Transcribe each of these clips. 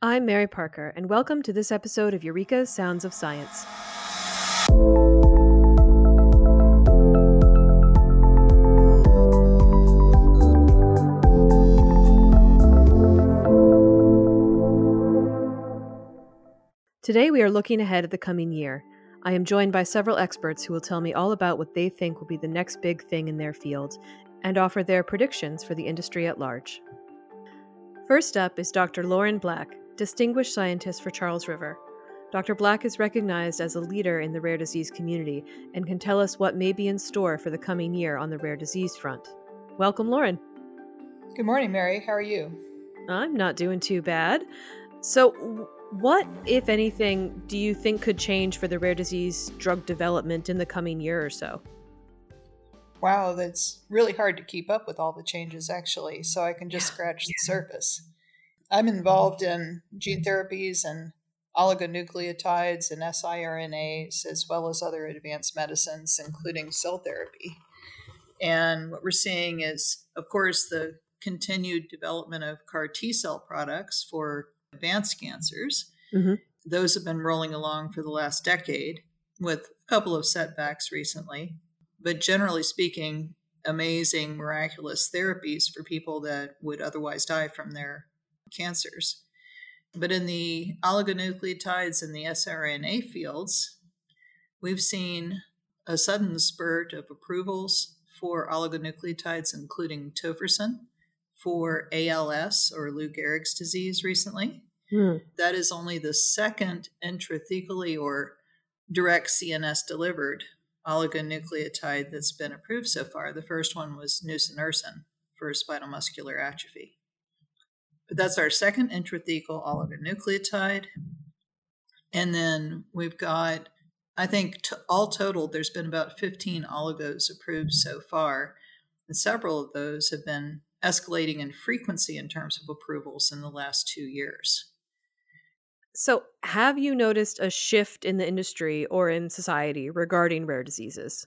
I'm Mary Parker, and welcome to this episode of Eureka Sounds of Science. Today, we are looking ahead at the coming year. I am joined by several experts who will tell me all about what they think will be the next big thing in their field and offer their predictions for the industry at large. First up is Dr. Lauren Black, Distinguished Scientist for Charles River. Dr. Black is recognized as a leader in the rare disease community and can tell us what may be in store for the coming year on the rare disease front. Welcome, Lauren. Good morning, Mary. How are you? I'm not doing too bad. So, what, if anything, do you think could change for the rare disease drug development in the coming year or so? Wow, that's really hard to keep up with all the changes, actually. So I can just scratch the surface. I'm involved in gene therapies and oligonucleotides and siRNAs, as well as other advanced medicines, including cell therapy. And what we're seeing is, of course, the continued development of CAR T cell products for advanced cancers. Mm-hmm. Those have been rolling along for the last decade with a couple of setbacks recently. But generally speaking, amazing, miraculous therapies for people that would otherwise die from their cancers. But in the oligonucleotides and the siRNA fields, we've seen a sudden spurt of approvals for oligonucleotides, including tofersen, for ALS or Lou Gehrig's disease recently. Mm. That is only the second intrathecally or direct CNS delivered oligonucleotide that's been approved so far. The first one was nusinersen for spinal muscular atrophy. But that's our second intrathecal oligonucleotide. And then we've got, I think, t- all total, there's been about 15 oligos approved so far. And several of those have been escalating in frequency in terms of approvals in the last two years. So, have you noticed a shift in the industry or in society regarding rare diseases?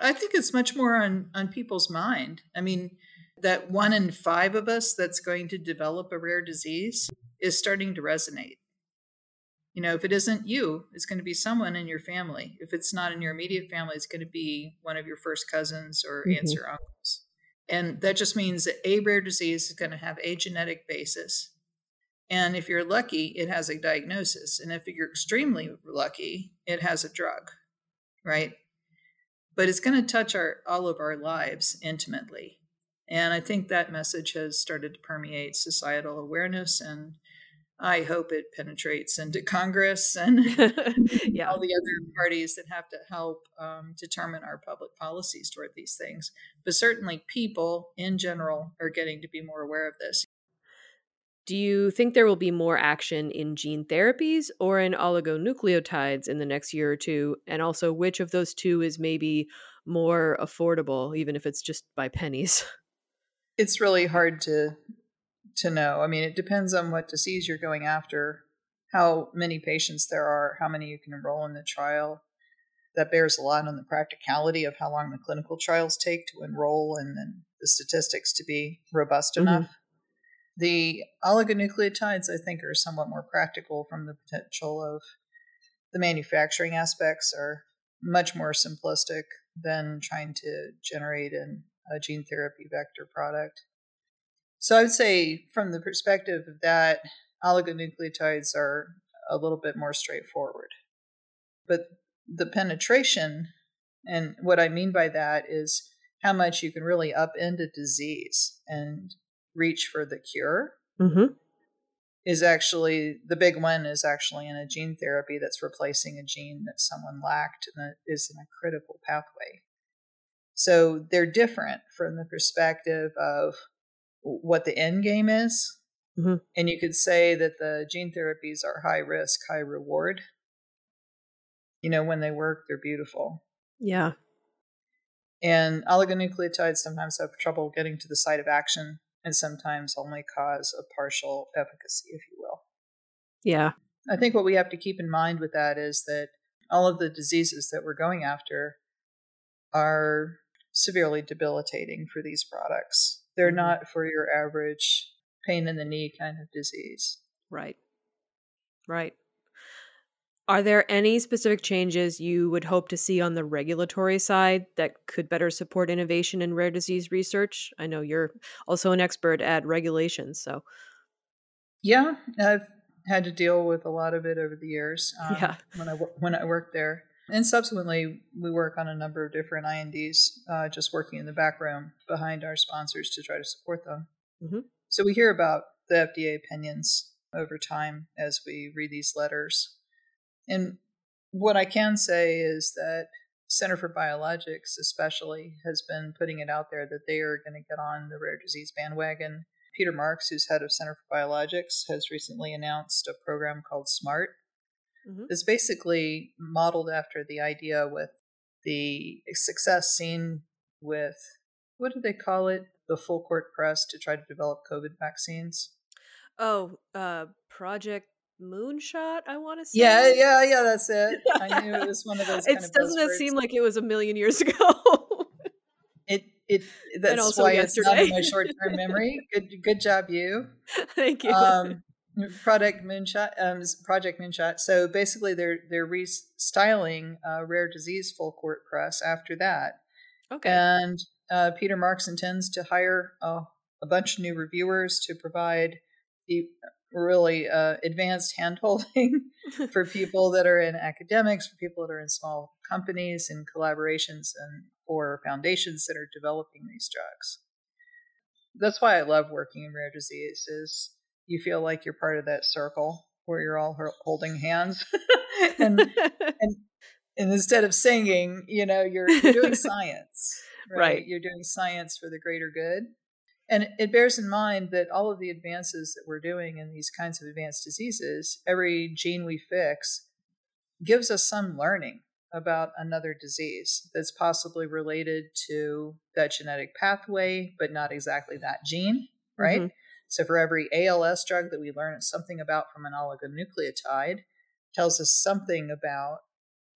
I think it's much more on, on people's mind. I mean, that one in five of us that's going to develop a rare disease is starting to resonate. You know, if it isn't you, it's going to be someone in your family. If it's not in your immediate family, it's going to be one of your first cousins or mm-hmm. aunts or uncles. And that just means that a rare disease is going to have a genetic basis. And if you're lucky, it has a diagnosis. And if you're extremely lucky, it has a drug, right? But it's going to touch our all of our lives intimately. And I think that message has started to permeate societal awareness and I hope it penetrates into Congress and yeah. all the other parties that have to help um, determine our public policies toward these things. But certainly, people in general are getting to be more aware of this. Do you think there will be more action in gene therapies or in oligonucleotides in the next year or two? And also, which of those two is maybe more affordable, even if it's just by pennies? It's really hard to to know. I mean, it depends on what disease you're going after, how many patients there are, how many you can enroll in the trial. That bears a lot on the practicality of how long the clinical trials take to enroll and then the statistics to be robust mm-hmm. enough. The oligonucleotides, I think, are somewhat more practical from the potential of the manufacturing aspects are much more simplistic than trying to generate an, a gene therapy vector product. So I would say, from the perspective of that, oligonucleotides are a little bit more straightforward. But the penetration, and what I mean by that is how much you can really upend a disease and reach for the cure, mm-hmm. is actually the big one is actually in a gene therapy that's replacing a gene that someone lacked and that is in a critical pathway. So they're different from the perspective of what the end game is. Mm-hmm. And you could say that the gene therapies are high risk, high reward. You know, when they work, they're beautiful. Yeah. And oligonucleotides sometimes have trouble getting to the site of action and sometimes only cause a partial efficacy, if you will. Yeah. I think what we have to keep in mind with that is that all of the diseases that we're going after are severely debilitating for these products. They're mm-hmm. not for your average pain in the knee kind of disease. Right. Right. Are there any specific changes you would hope to see on the regulatory side that could better support innovation in rare disease research? I know you're also an expert at regulations, so. Yeah, I've had to deal with a lot of it over the years. Um, yeah. When I when I worked there, and subsequently we work on a number of different INDs, uh, just working in the back room behind our sponsors to try to support them. Mm-hmm. So we hear about the FDA opinions over time as we read these letters. And what I can say is that Center for Biologics, especially, has been putting it out there that they are going to get on the rare disease bandwagon. Peter Marks, who's head of Center for Biologics, has recently announced a program called SMART. Mm-hmm. It's basically modeled after the idea with the success seen with what do they call it? The full court press to try to develop COVID vaccines. Oh, uh, Project Moonshot. I want to say. Yeah, yeah, yeah. That's it. I knew it was one of those. it doesn't it seem like it was a million years ago? it it that's why yesterday. it's not in my short term memory. Good good job, you. Thank you. Um, Project Moonshot, um, Project Moonshot. So basically, they're they're restyling uh, rare disease full court press after that. Okay. And uh, Peter Marks intends to hire uh, a bunch of new reviewers to provide the really uh, advanced handholding for people that are in academics, for people that are in small companies and collaborations, and for foundations that are developing these drugs. That's why I love working in rare disease. Is you feel like you're part of that circle where you're all holding hands, and, and and instead of singing, you know, you're, you're doing science, right? right? You're doing science for the greater good. And it bears in mind that all of the advances that we're doing in these kinds of advanced diseases, every gene we fix gives us some learning about another disease that's possibly related to that genetic pathway, but not exactly that gene, right? Mm-hmm. So for every ALS drug that we learn something about from an oligonucleotide, tells us something about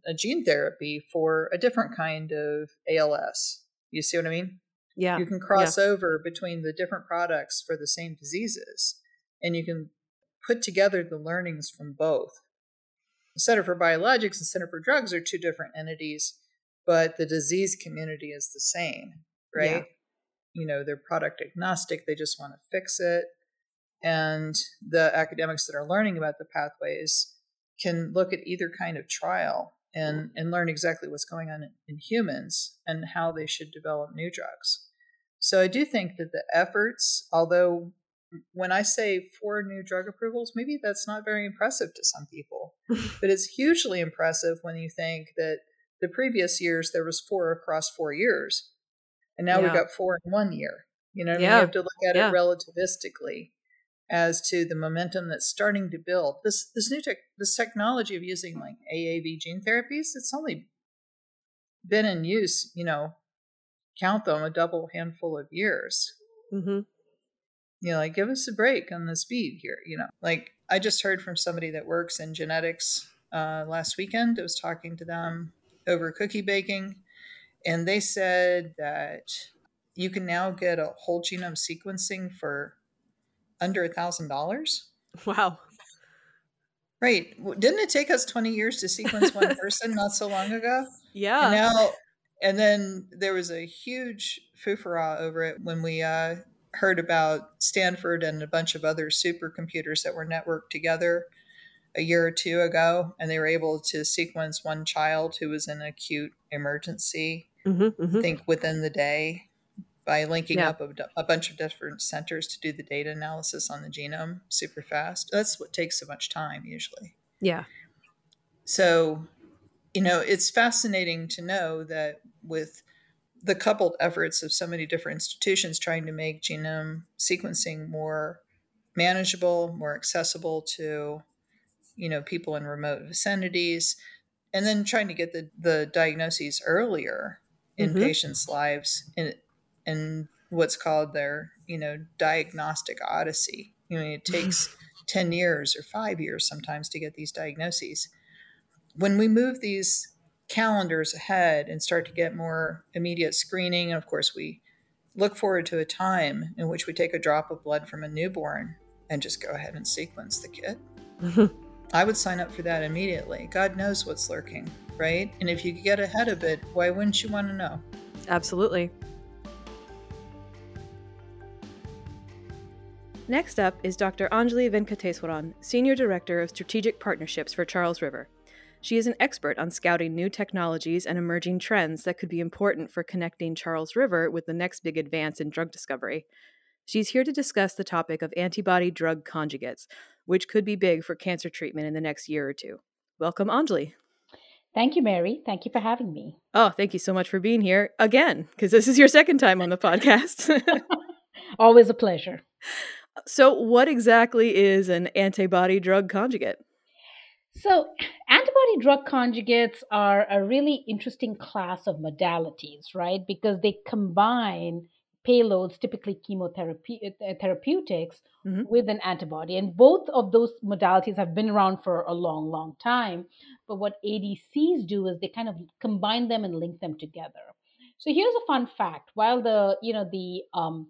a gene therapy for a different kind of ALS. You see what I mean? Yeah. You can cross yeah. over between the different products for the same diseases and you can put together the learnings from both. The Center for Biologics and Center for Drugs are two different entities, but the disease community is the same, right? You know, they're product agnostic, they just want to fix it. And the academics that are learning about the pathways can look at either kind of trial and, and learn exactly what's going on in humans and how they should develop new drugs. So I do think that the efforts, although when I say four new drug approvals, maybe that's not very impressive to some people, but it's hugely impressive when you think that the previous years there was four across four years, and now yeah. we've got four in one year. You know, yeah. you have to look at yeah. it relativistically as to the momentum that's starting to build. This this new tech, this technology of using like AAV gene therapies, it's only been in use, you know, count them a double handful of years. Mm-hmm. You know, like give us a break on the speed here. You know, like I just heard from somebody that works in genetics uh, last weekend. I was talking to them over cookie baking, and they said that you can now get a whole genome sequencing for under a thousand dollars. Wow. Right. Didn't it take us 20 years to sequence one person not so long ago? Yeah. And now, and then there was a huge foofara over it when we uh, heard about Stanford and a bunch of other supercomputers that were networked together a year or two ago, and they were able to sequence one child who was in acute emergency, mm-hmm, mm-hmm. Think within the day by linking yeah. up a, a, bunch of different centers to do the data analysis on the genome super fast. That's what takes so much time usually. Yeah. So, you know, it's fascinating to know that with the coupled efforts of so many different institutions trying to make genome sequencing more manageable, more accessible to, you know, people in remote vicinities, and then trying to get the, the diagnoses earlier in mm-hmm. patients' lives in, and what's called their you know diagnostic odyssey. You know it takes 10 years or 5 years sometimes to get these diagnoses. When we move these calendars ahead and start to get more immediate screening and of course we look forward to a time in which we take a drop of blood from a newborn and just go ahead and sequence the kit. I would sign up for that immediately. God knows what's lurking, right? And if you could get ahead of it, why wouldn't you want to know? Absolutely. Next up is Dr. Anjali Venkateswaran, Senior Director of Strategic Partnerships for Charles River. She is an expert on scouting new technologies and emerging trends that could be important for connecting Charles River with the next big advance in drug discovery. She's here to discuss the topic of antibody drug conjugates, which could be big for cancer treatment in the next year or two. Welcome, Anjali. Thank you, Mary. Thank you for having me. Oh, thank you so much for being here again, because this is your second time on the podcast. Always a pleasure. So, what exactly is an antibody drug conjugate? So, antibody drug conjugates are a really interesting class of modalities, right? Because they combine payloads, typically chemotherapy uh, therapeutics, mm-hmm. with an antibody. And both of those modalities have been around for a long, long time. But what ADCs do is they kind of combine them and link them together. So here's a fun fact: while the you know the um,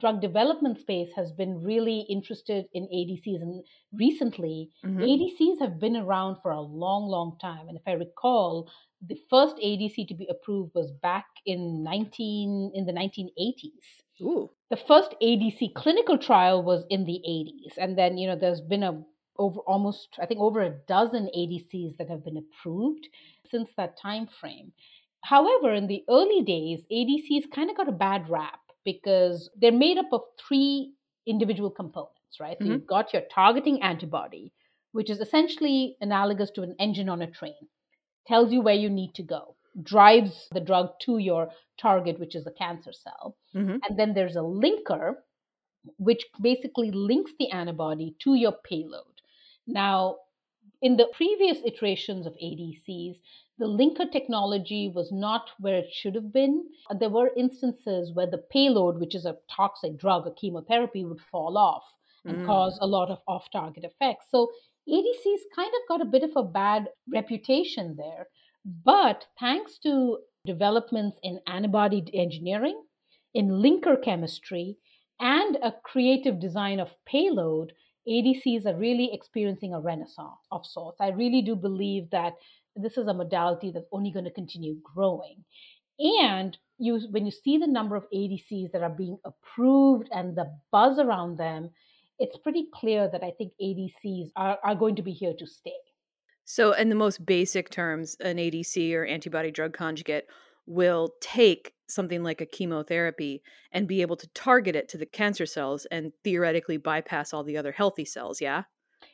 drug development space has been really interested in ADCs and recently mm-hmm. ADCs have been around for a long long time and if I recall the first ADC to be approved was back in 19 in the 1980s. Ooh. The first ADC clinical trial was in the 80s and then you know there's been a over almost I think over a dozen ADCs that have been approved since that time frame. However, in the early days, ADCs kind of got a bad rap because they're made up of three individual components, right? So mm-hmm. you've got your targeting antibody, which is essentially analogous to an engine on a train, tells you where you need to go, drives the drug to your target, which is the cancer cell. Mm-hmm. And then there's a linker, which basically links the antibody to your payload. Now, in the previous iterations of ADCs, the linker technology was not where it should have been. There were instances where the payload, which is a toxic drug, a chemotherapy, would fall off and mm. cause a lot of off target effects. So ADCs kind of got a bit of a bad reputation there. But thanks to developments in antibody engineering, in linker chemistry, and a creative design of payload, ADCs are really experiencing a renaissance of sorts. I really do believe that this is a modality that's only going to continue growing. And you, when you see the number of ADCs that are being approved and the buzz around them, it's pretty clear that I think ADCs are, are going to be here to stay. So, in the most basic terms, an ADC or antibody drug conjugate will take something like a chemotherapy and be able to target it to the cancer cells and theoretically bypass all the other healthy cells, yeah?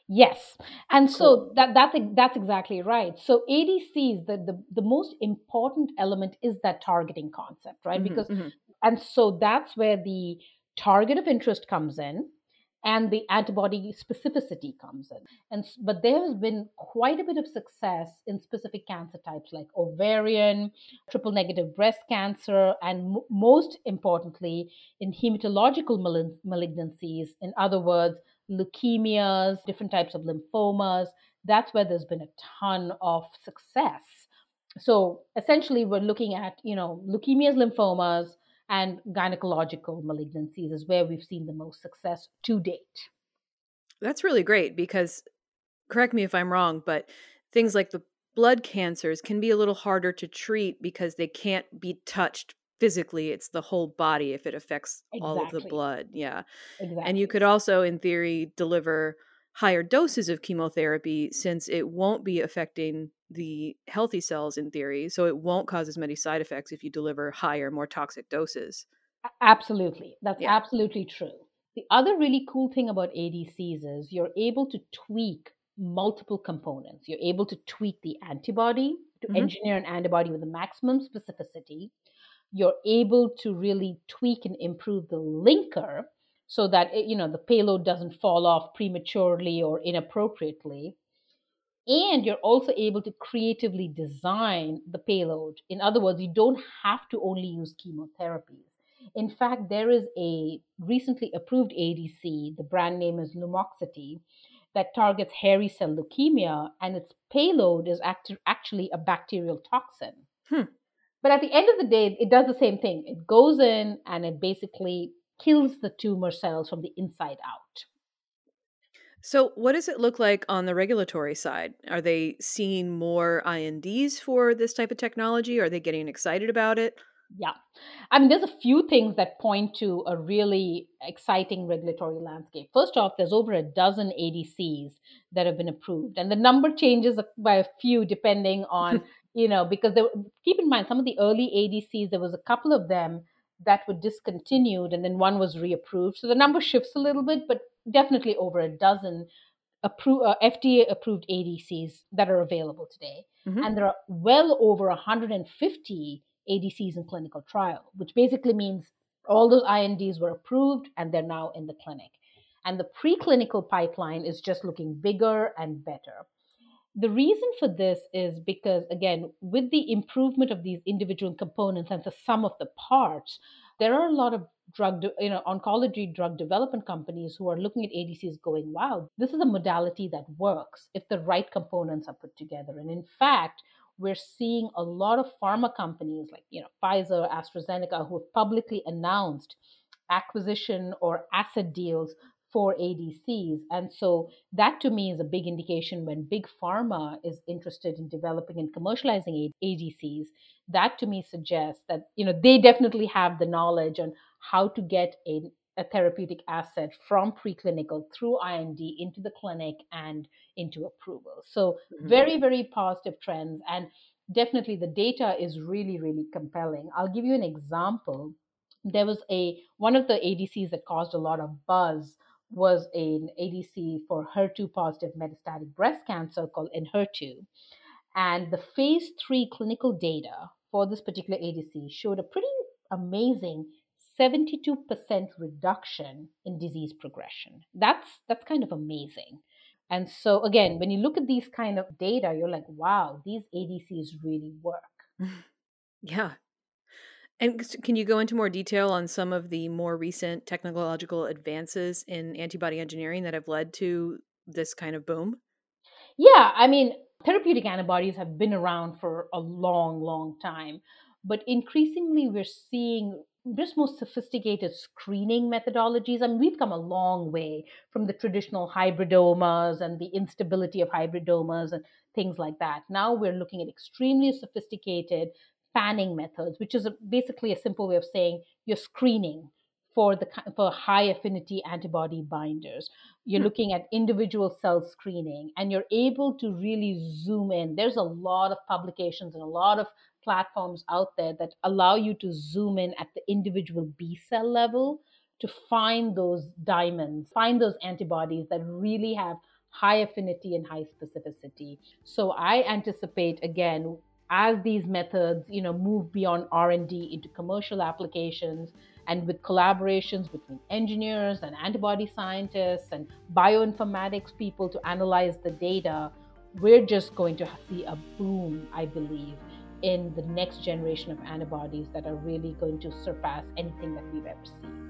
Yes, and cool. so that that's that's exactly right. So ADCs, the, the the most important element is that targeting concept, right? Mm-hmm, because mm-hmm. and so that's where the target of interest comes in, and the antibody specificity comes in. And but there has been quite a bit of success in specific cancer types like ovarian, triple negative breast cancer, and m- most importantly in hematological malignancies. In other words leukemias, different types of lymphomas. That's where there's been a ton of success. So essentially, we're looking at, you know, leukemias, lymphomas, and gynecological malignancies is where we've seen the most success to date. That's really great because, correct me if I'm wrong, but things like the blood cancers can be a little harder to treat because they can't be touched physically it's the whole body if it affects exactly. all of the blood yeah exactly. and you could also in theory deliver higher doses of chemotherapy since it won't be affecting the healthy cells in theory so it won't cause as many side effects if you deliver higher more toxic doses. Absolutely. That's yeah. absolutely true. The other really cool thing about adcs is you're able to tweak multiple components. You're able to tweak the antibody to mm-hmm. engineer an antibody with a maximum specificity. You're able to really tweak and improve the linker so that you know the payload doesn't fall off prematurely or inappropriately and you're also able to creatively design the payload in other words you don't have to only use chemotherapy in fact there is a recently approved adc the brand name is lumoxiti that targets hairy cell leukemia and its payload is act- actually a bacterial toxin hmm. But at the end of the day, it does the same thing. It goes in and it basically kills the tumor cells from the inside out. So, what does it look like on the regulatory side? Are they seeing more INDs for this type of technology? Are they getting excited about it? Yeah. I mean, there's a few things that point to a really exciting regulatory landscape. First off, there's over a dozen ADCs that have been approved, and the number changes by a few depending on, you know, because there, keep in mind some of the early ADCs, there was a couple of them that were discontinued and then one was reapproved. So the number shifts a little bit, but definitely over a dozen appro- uh, FDA approved ADCs that are available today. Mm-hmm. And there are well over 150 ADCs in clinical trial, which basically means all those INDs were approved and they're now in the clinic. And the preclinical pipeline is just looking bigger and better. The reason for this is because, again, with the improvement of these individual components and the sum of the parts, there are a lot of drug, you know, oncology drug development companies who are looking at ADCs going, wow, this is a modality that works if the right components are put together. And in fact, we're seeing a lot of pharma companies like you know Pfizer, AstraZeneca, who have publicly announced acquisition or asset deals for ADCs. And so that to me is a big indication when big pharma is interested in developing and commercializing ADCs. That to me suggests that you know they definitely have the knowledge on how to get a a therapeutic asset from preclinical through IND into the clinic and into approval. So, mm-hmm. very, very positive trends. And definitely the data is really, really compelling. I'll give you an example. There was a one of the ADCs that caused a lot of buzz was an ADC for HER2 positive metastatic breast cancer called Enhertu. And the phase three clinical data for this particular ADC showed a pretty amazing 72% reduction in disease progression. That's that's kind of amazing. And so again, when you look at these kind of data, you're like, wow, these ADCs really work. yeah. And can you go into more detail on some of the more recent technological advances in antibody engineering that have led to this kind of boom? Yeah, I mean, therapeutic antibodies have been around for a long, long time, but increasingly we're seeing just more sophisticated screening methodologies. I mean, we've come a long way from the traditional hybridomas and the instability of hybridomas and things like that. Now we're looking at extremely sophisticated panning methods, which is a, basically a simple way of saying you're screening for the for high affinity antibody binders. You're hmm. looking at individual cell screening, and you're able to really zoom in. There's a lot of publications and a lot of platforms out there that allow you to zoom in at the individual B cell level to find those diamonds, find those antibodies that really have high affinity and high specificity. So I anticipate again as these methods, you know, move beyond R&D into commercial applications and with collaborations between engineers and antibody scientists and bioinformatics people to analyze the data, we're just going to see a boom, I believe, in the next generation of antibodies that are really going to surpass anything that we've ever seen.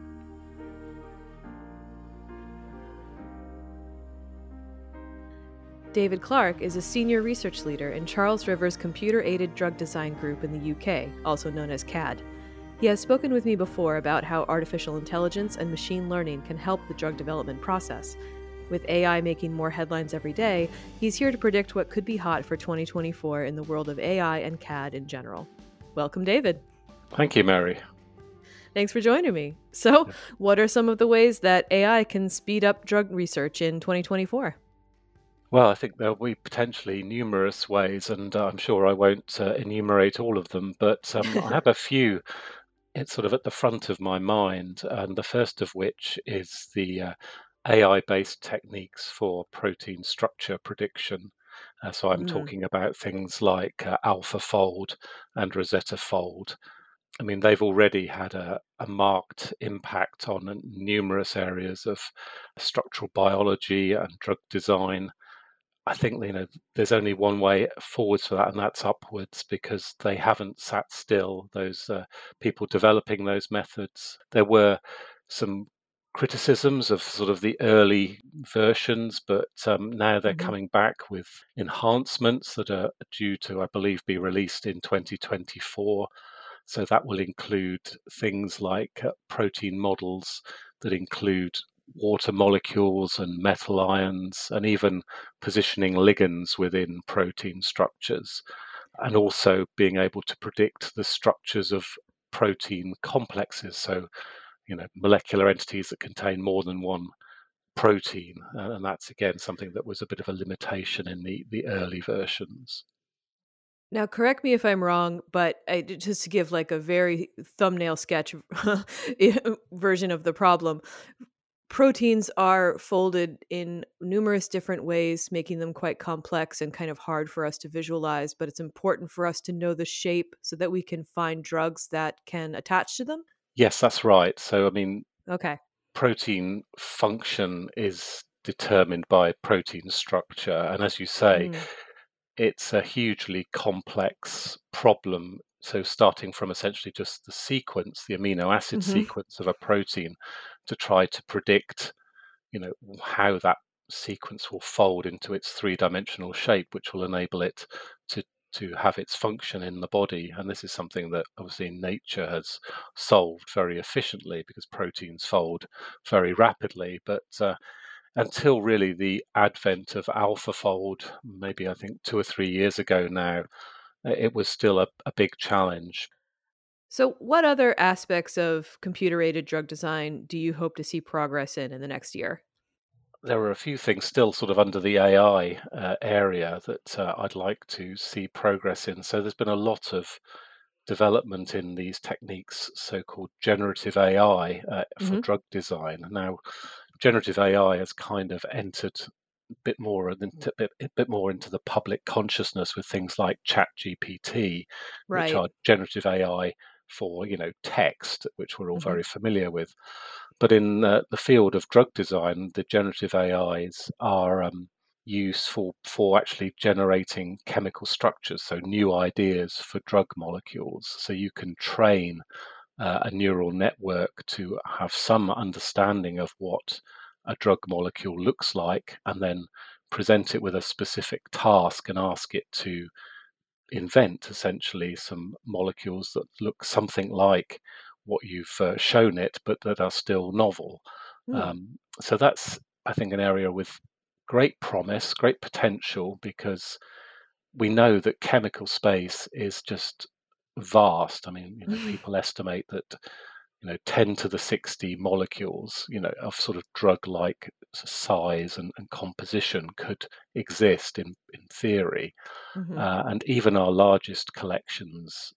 David Clark is a senior research leader in Charles River's Computer Aided Drug Design Group in the UK, also known as CAD. He has spoken with me before about how artificial intelligence and machine learning can help the drug development process, with AI making more headlines every day, he's here to predict what could be hot for 2024 in the world of AI and CAD in general. Welcome, David. Thank you, Mary. Thanks for joining me. So, what are some of the ways that AI can speed up drug research in 2024? Well, I think there'll be potentially numerous ways, and uh, I'm sure I won't uh, enumerate all of them, but um, I have a few. It's sort of at the front of my mind, and the first of which is the uh, AI based techniques for protein structure prediction. Uh, so I'm mm. talking about things like uh, AlphaFold and RoseTTAFold. I mean, they've already had a, a, marked impact on numerous areas of structural biology and drug design. I think you know there's only one way forwards for that, and that's upwards because they haven't sat still. Those uh, people developing those methods, there were some criticisms of sort of the early versions, but um, now they're mm-hmm. coming back with enhancements that are due to, I believe, be released in 2024. So that will include things like uh, protein models that include water molecules and metal ions, and even positioning ligands within protein structures, and also being able to predict the structures of protein complexes. So, you know, molecular entities that contain more than one protein, uh, and that's again something that was a bit of a limitation in the the early versions. Now, correct me if I'm wrong, but uh, I, just to give like a very thumbnail sketch version of the problem, proteins are folded in numerous different ways, making them quite complex and kind of hard for us to visualize. But it's important for us to know the shape so that we can find drugs that can attach to them. Yes, that's right. So, I mean, okay, protein function is determined by protein structure, and as you say. Mm it's a hugely complex problem. So, starting from essentially just the sequence, the amino acid mm-hmm. sequence of a protein, to try to predict, you know, how that sequence will fold into its three-dimensional shape, which will enable it to to have its function in the body. And this is something that obviously nature has solved very efficiently because proteins fold very rapidly. But uh, until really the advent of AlphaFold, maybe I think two or three years ago now, it was still a, a big challenge. So, what other aspects of computer aided drug design do you hope to see progress in in the next year? There are a few things still sort of under the AI uh, area that uh, I'd like to see progress in. So, there's been a lot of development in these techniques, so called generative AI uh, for mm-hmm. drug design. Now, generative AI has kind of entered a bit more into, a bit more into the public consciousness with things like ChatGPT, right. which are generative AI for you know text, which we're all mm-hmm. very familiar with. But in uh, the field of drug design, the generative AIs are um, useful for actually generating chemical structures, so new ideas for drug molecules. So you can train uh, a neural network to have some understanding of what a drug molecule looks like and then present it with a specific task and ask it to invent essentially some molecules that look something like what you've uh, shown it but that are still novel. Mm. Um, so that's, I think, an area with great promise, great potential because we know that chemical space is just vast. I mean, you know, mm. people estimate that you know 10 to the 60 molecules, you know, of sort of drug-like size and, and composition could exist in in theory, mm-hmm. uh, and even our largest collections.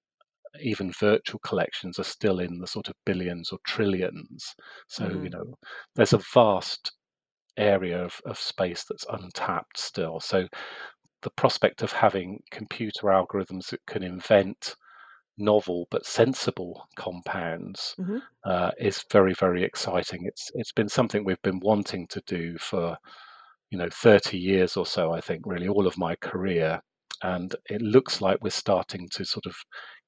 Even virtual collections are still in the sort of billions or trillions. So, mm-hmm. you know, there's a vast area of, of space that's untapped still. So, the prospect of having computer algorithms that can invent novel but sensible compounds mm-hmm. uh, is very very exciting. It's it's been something we've been wanting to do for you know 30 years or so. I think really all of my career, and it looks like we're starting to sort of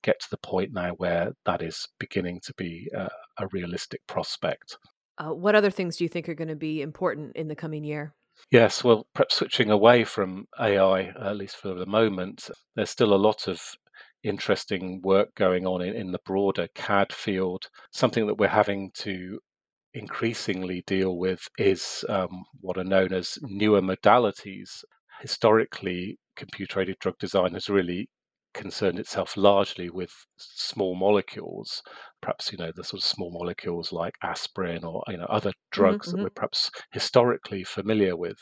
get to the point now where that is beginning to be uh, a realistic prospect. Uh, what other things do you think are going to be important in the coming year? Yes, well, perhaps switching away from AI, at least for the moment, there's still a lot of interesting work going on in, in the broader CAD field. Something that we're having to increasingly deal with is um, what are known as newer modalities. Historically, computer aided drug design has really concerned itself largely with small molecules, perhaps you know the sort of small molecules like aspirin or you know other drugs mm-hmm. that we're perhaps historically familiar with.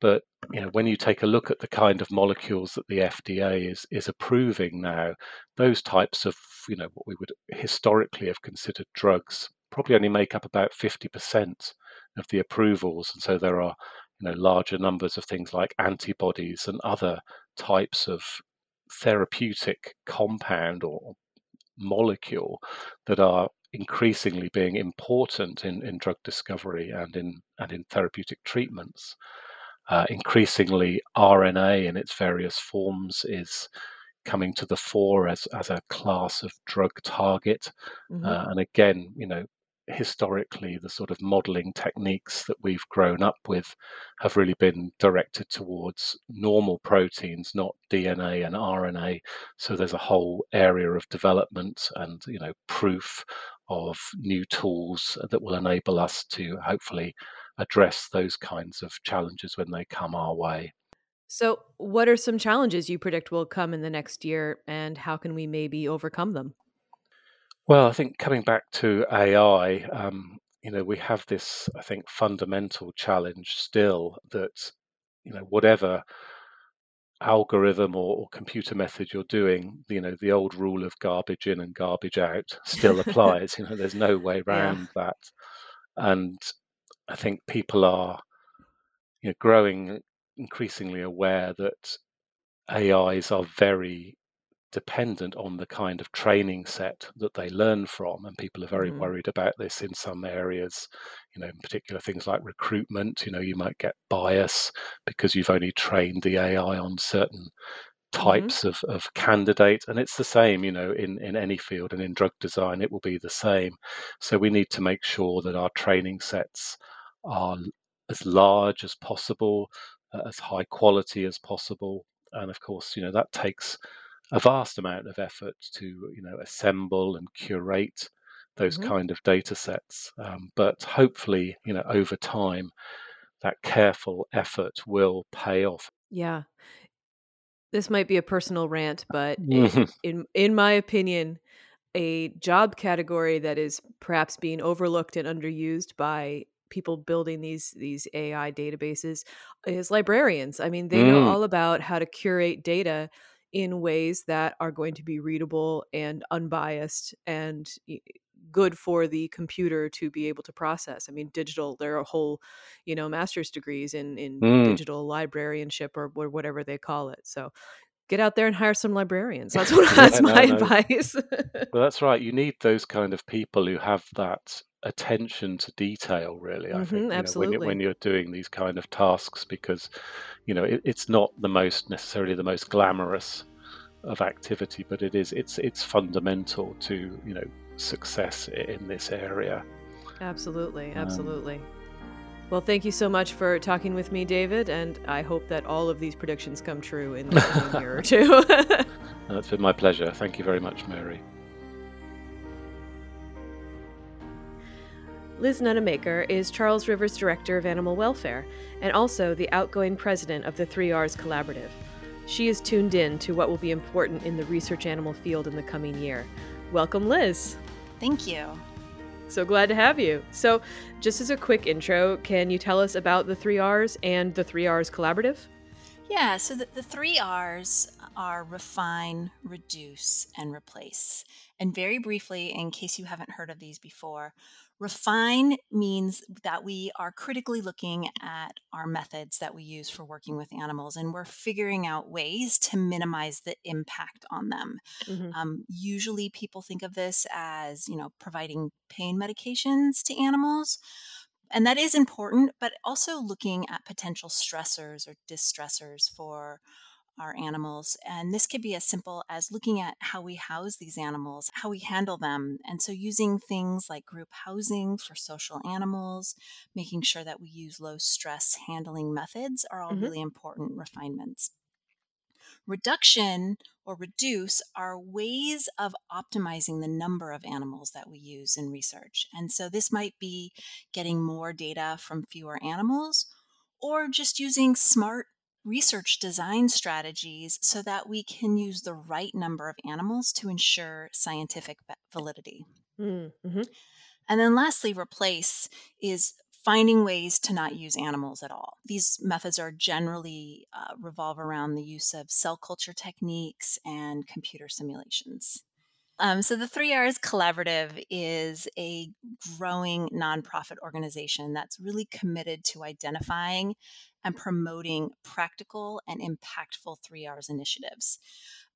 But you know, when you take a look at the kind of molecules that the FDA is is approving now, those types of you know what we would historically have considered drugs probably only make up about fifty percent of the approvals, and so there are you know larger numbers of things like antibodies and other types of therapeutic compound or molecule that are increasingly being important in, in drug discovery and in and in therapeutic treatments. Uh, increasingly, RNA in its various forms is coming to the fore as, as a class of drug target. Mm-hmm. Uh, and again, you know, historically the sort of modeling techniques that we've grown up with have really been directed towards normal proteins, not DNA and RNA. So there's a whole area of development and you know proof of new tools that will enable us to hopefully address those kinds of challenges when they come our way. So, what are some challenges you predict will come in the next year, and how can we maybe overcome them? Well, I think coming back to AI, um, you know, we have this, I think, fundamental challenge still that, you know, whatever algorithm or, or computer method you're doing, you know, the old rule of garbage in and garbage out still applies. you know, there's no way around yeah. that. And I think people are, you know, growing increasingly aware that AIs are very dependent on the kind of training set that they learn from. And people are very mm. worried about this in some areas, you know, in particular things like recruitment. You know, you might get bias because you've only trained the AI on certain mm-hmm. types mm-hmm. of, of candidate and it's the same you know in, in any field and in drug design it will be the same so we need to make sure that our training sets are as large as possible uh, as high quality as possible and of course you know that takes a vast amount of effort to you know assemble and curate those mm-hmm. kind of data sets. Um, but hopefully, you know, over time, that careful effort will pay off. Yeah. This might be a personal rant, but in, in in my opinion, a job category that is perhaps being overlooked and underused by people building these these AI databases is librarians. I mean, they mm. know all about how to curate data in ways that are going to be readable and unbiased and good for the computer to be able to process. I mean, digital, there are whole, you know, master's degrees in, in mm. digital librarianship or, or whatever they call it. So get out there and hire some librarians. That's what that's yeah, my no, no. advice. well, that's right. You need those kind of people who have that attention to detail really i mm-hmm, think absolutely. Know, when, when, you're doing these kind of tasks because you know it, it's not the most necessarily the most glamorous of activity but it is it's it's fundamental to you know success in this area absolutely um, absolutely um, well thank you so much for talking with me david and i hope that all of these predictions come true in, in a year or two it's been my pleasure thank you very much mary Liz Nunamaker is Charles Rivers Director of Animal Welfare and also the outgoing president of the 3Rs Collaborative. She is tuned in to what will be important in the research animal field in the coming year. Welcome, Liz. Thank you. So glad to have you. So, just as a quick intro, can you tell us about the 3Rs and the 3Rs Collaborative? Yeah, so the, the three R's are refine, reduce, and replace. And very briefly, in case you haven't heard of these before, Refine means that we are critically looking at our methods that we use for working with animals and we're figuring out ways to minimize the impact on them. Mm-hmm. Um, usually, people think of this as, you know, providing pain medications to animals. And that is important, but also looking at potential stressors or distressors for our animals. And this could be as simple as looking at how we house these animals, how we handle them. And so, using things like group housing for social animals, making sure that we use low stress handling methods are all mm-hmm. really important refinements. Reduction or reduce are ways of optimizing the number of animals that we use in research. And so, this might be getting more data from fewer animals or just using smart research design strategies so that we can use the right number of animals to ensure scientific validity. Mm, mm-hmm. And then lastly, replace is finding ways to not use animals at all. These methods are generally uh, revolve around the use of cell culture techniques and computer simulations. Um, so, the Three R's Collaborative is a growing nonprofit organization that's really committed to identifying and promoting practical and impactful 3Rs initiatives.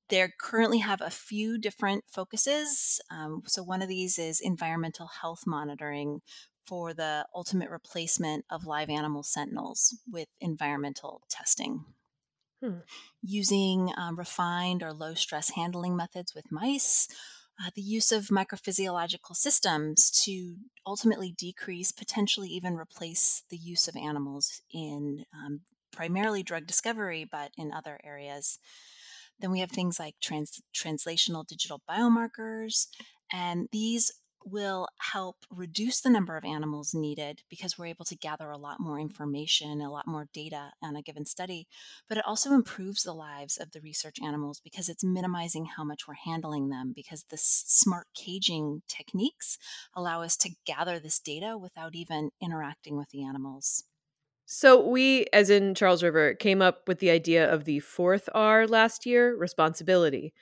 They currently have a few different focuses. Um, so, one of these is environmental health monitoring for the ultimate replacement of live animal sentinels with environmental testing. Hmm. Using um, refined or low stress handling methods with mice, uh, the use of microphysiological systems to ultimately decrease, potentially even replace the use of animals in um, primarily drug discovery, but in other areas. Then we have things like trans- translational digital biomarkers, and these will help reduce the number of animals needed because we're able to gather a lot more information, a lot more data on a given study. But it also improves the lives of the research animals because it's minimizing how much we're handling them because the smart caging techniques allow us to gather this data without even interacting with the animals. So we, as in Charles River, came up with the idea of the fourth R last year, responsibility.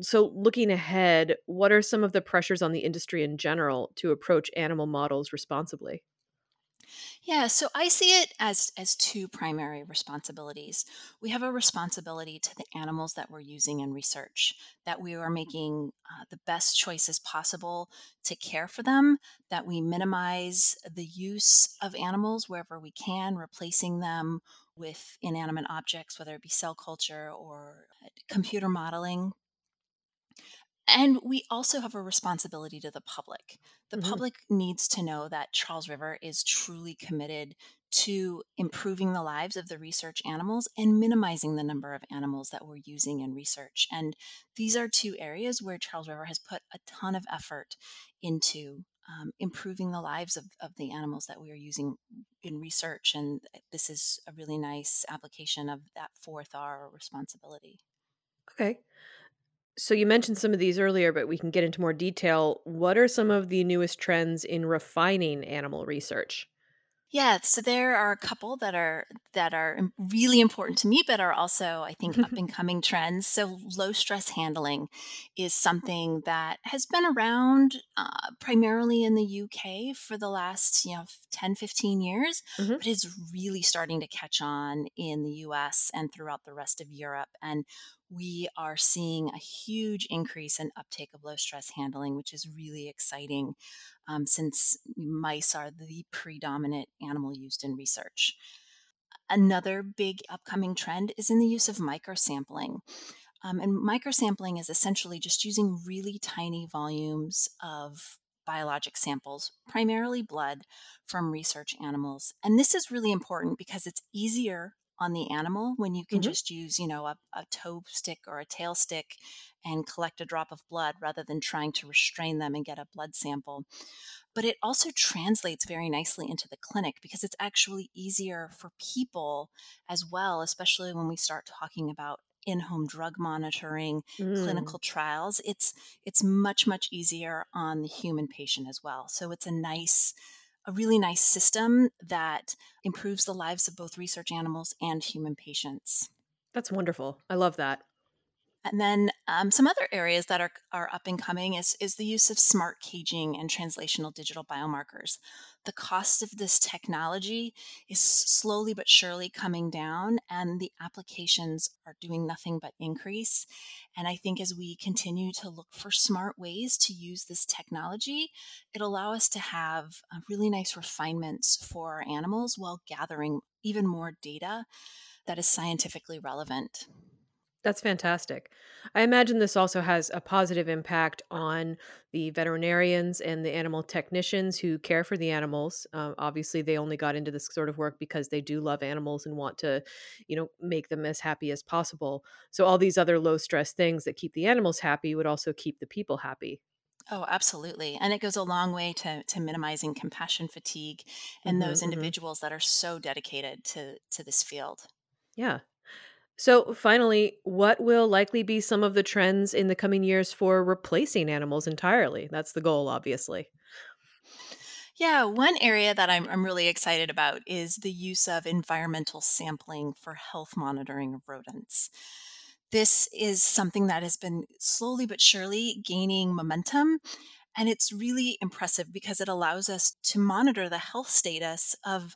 So looking ahead, what are some of the pressures on the industry in general to approach animal models responsibly? Yeah, so I see it as as two primary responsibilities. We have a responsibility to the animals that we're using in research, that we are making uh, the best choices possible to care for them, that we minimize the use of animals wherever we can, replacing them with inanimate objects, whether it be cell culture or uh, computer modeling and we also have a responsibility to the public. The mm-hmm. public needs to know that Charles River is truly committed to improving the lives of the research animals and minimizing the number of animals that we're using in research. And these are two areas where Charles River has put a ton of effort into um, improving the lives of, of the animals that we are using in research. And this is a really nice application of that fourth R responsibility. Okay. So you mentioned some of these earlier, but we can get into more detail. What are some of the newest trends in refining animal research? Yeah, so there are a couple that are that are really important to me, but are also I think up and coming trends. So low stress handling is something that has been around uh, primarily in the UK for the last you know 10, 15 years, mm-hmm. but is really starting to catch on in the US and throughout the rest of Europe. And we are seeing a huge increase in uptake of low stress handling, which is really exciting um, since mice are the predominant animal used in research. Another big upcoming trend is in the use of microsampling. Um, and microsampling is essentially just using really tiny volumes of biologic samples, primarily blood, from research animals. And this is really important because it's easier on the animal when you can mm-hmm. just use, you know, a, a toe stick or a tail stick and collect a drop of blood rather than trying to restrain them and get a blood sample. But it also translates very nicely into the clinic because it's actually easier for people as well, especially when we start talking about in-home drug monitoring, mm. clinical trials. It's it's much much easier on the human patient as well. So it's a nice a really nice system that improves the lives of both research animals and human patients. That's wonderful. I love that. And then um, some other areas that are, are up and coming is, is the use of smart caging and translational digital biomarkers. The cost of this technology is slowly but surely coming down, and the applications are doing nothing but increase. And I think as we continue to look for smart ways to use this technology, it'll allow us to have uh, really nice refinements for our animals while gathering even more data that is scientifically relevant. That's fantastic. I imagine this also has a positive impact on the veterinarians and the animal technicians who care for the animals. Um, obviously, they only got into this sort of work because they do love animals and want to, you know, make them as happy as possible. So all these other low stress things that keep the animals happy would also keep the people happy. Oh, absolutely. And it goes a long way to, to minimizing compassion fatigue and mm-hmm, those mm-hmm. individuals mm-hmm. that are so dedicated to, to this field. Yeah. So, finally, what will likely be some of the trends in the coming years for replacing animals entirely? That's the goal, obviously. Yeah, one area that I'm, I'm really excited about is the use of environmental sampling for health monitoring of rodents. This is something that has been slowly but surely gaining momentum. And it's really impressive because it allows us to monitor the health status of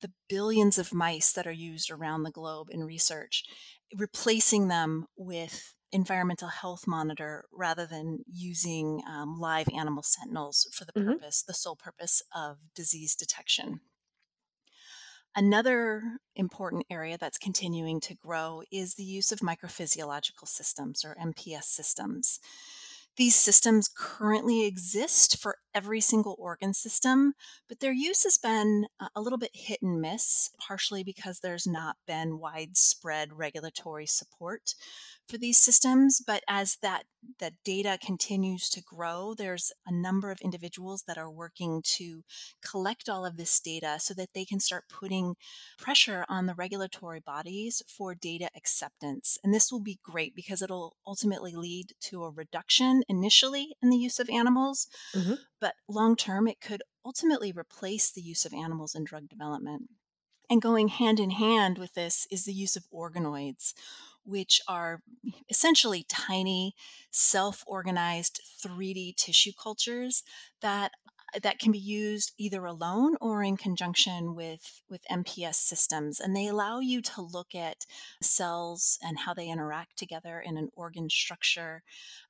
the billions of mice that are used around the globe in research, replacing them with environmental health monitor rather than using um, live animal sentinels for the mm-hmm. purpose, the sole purpose of disease detection. Another important area that's continuing to grow is the use of microphysiological systems or MPS systems. These systems currently exist for every single organ system, but their use has been a little bit hit and miss, partially because there's not been widespread regulatory support for these systems. But as that, that data continues to grow, there's a number of individuals that are working to collect all of this data so that they can start putting pressure on the regulatory bodies for data acceptance. And this will be great because it'll ultimately lead to a reduction initially in the use of animals, mm-hmm. but long term, it could ultimately replace the use of animals in drug development. And going hand in hand with this is the use of organoids, which are essentially tiny, self organized 3D tissue cultures that that can be used either alone or in conjunction with, with MPS systems. And they allow you to look at cells and how they interact together in an organ structure,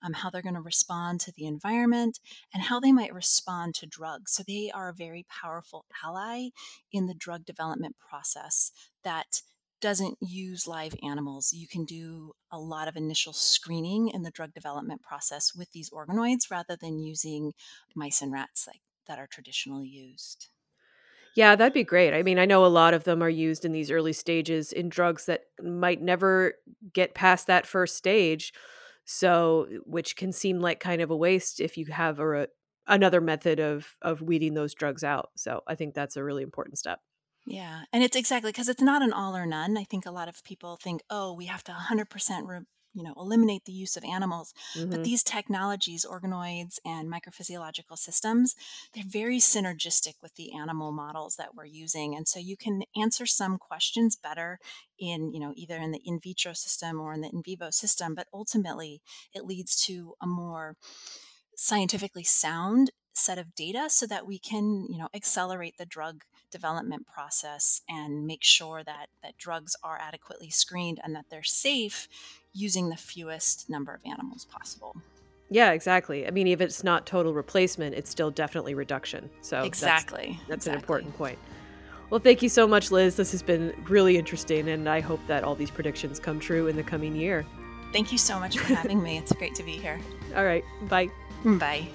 um, how they're going to respond to the environment, and how they might respond to drugs. So they are a very powerful ally in the drug development process that doesn't use live animals. You can do a lot of initial screening in the drug development process with these organoids rather than using mice and rats like that are traditionally used. Yeah, that'd be great. I mean, I know a lot of them are used in these early stages in drugs that might never get past that first stage. So, eh, which can seem like kind of a waste if you have a, another method of of weeding those drugs out. So, I think that's a really important step. Yeah. And it's exactly because it's not an all or none. I think a lot of people think, oh, we have to 100% re- you know eliminate the use of animals mm-hmm. but these technologies organoids and microphysiological systems they're very synergistic with the animal models that we're using and so you can answer some questions better in you know either in the in vitro system or in the in vivo system but ultimately it leads to a more scientifically sound set of data so that we can you know accelerate the drug development process and make sure that that drugs are adequately screened and that they're safe using the fewest number of animals possible. Yeah exactly. I mean if it's not total replacement it's still definitely reduction. So exactly. that's, that's exactly. an important point. Well thank you so much liz. This has been really interesting and i hope that all these predictions come true in the coming year. Thank you so much for having me. It's great to be here. All right. Bye. Bye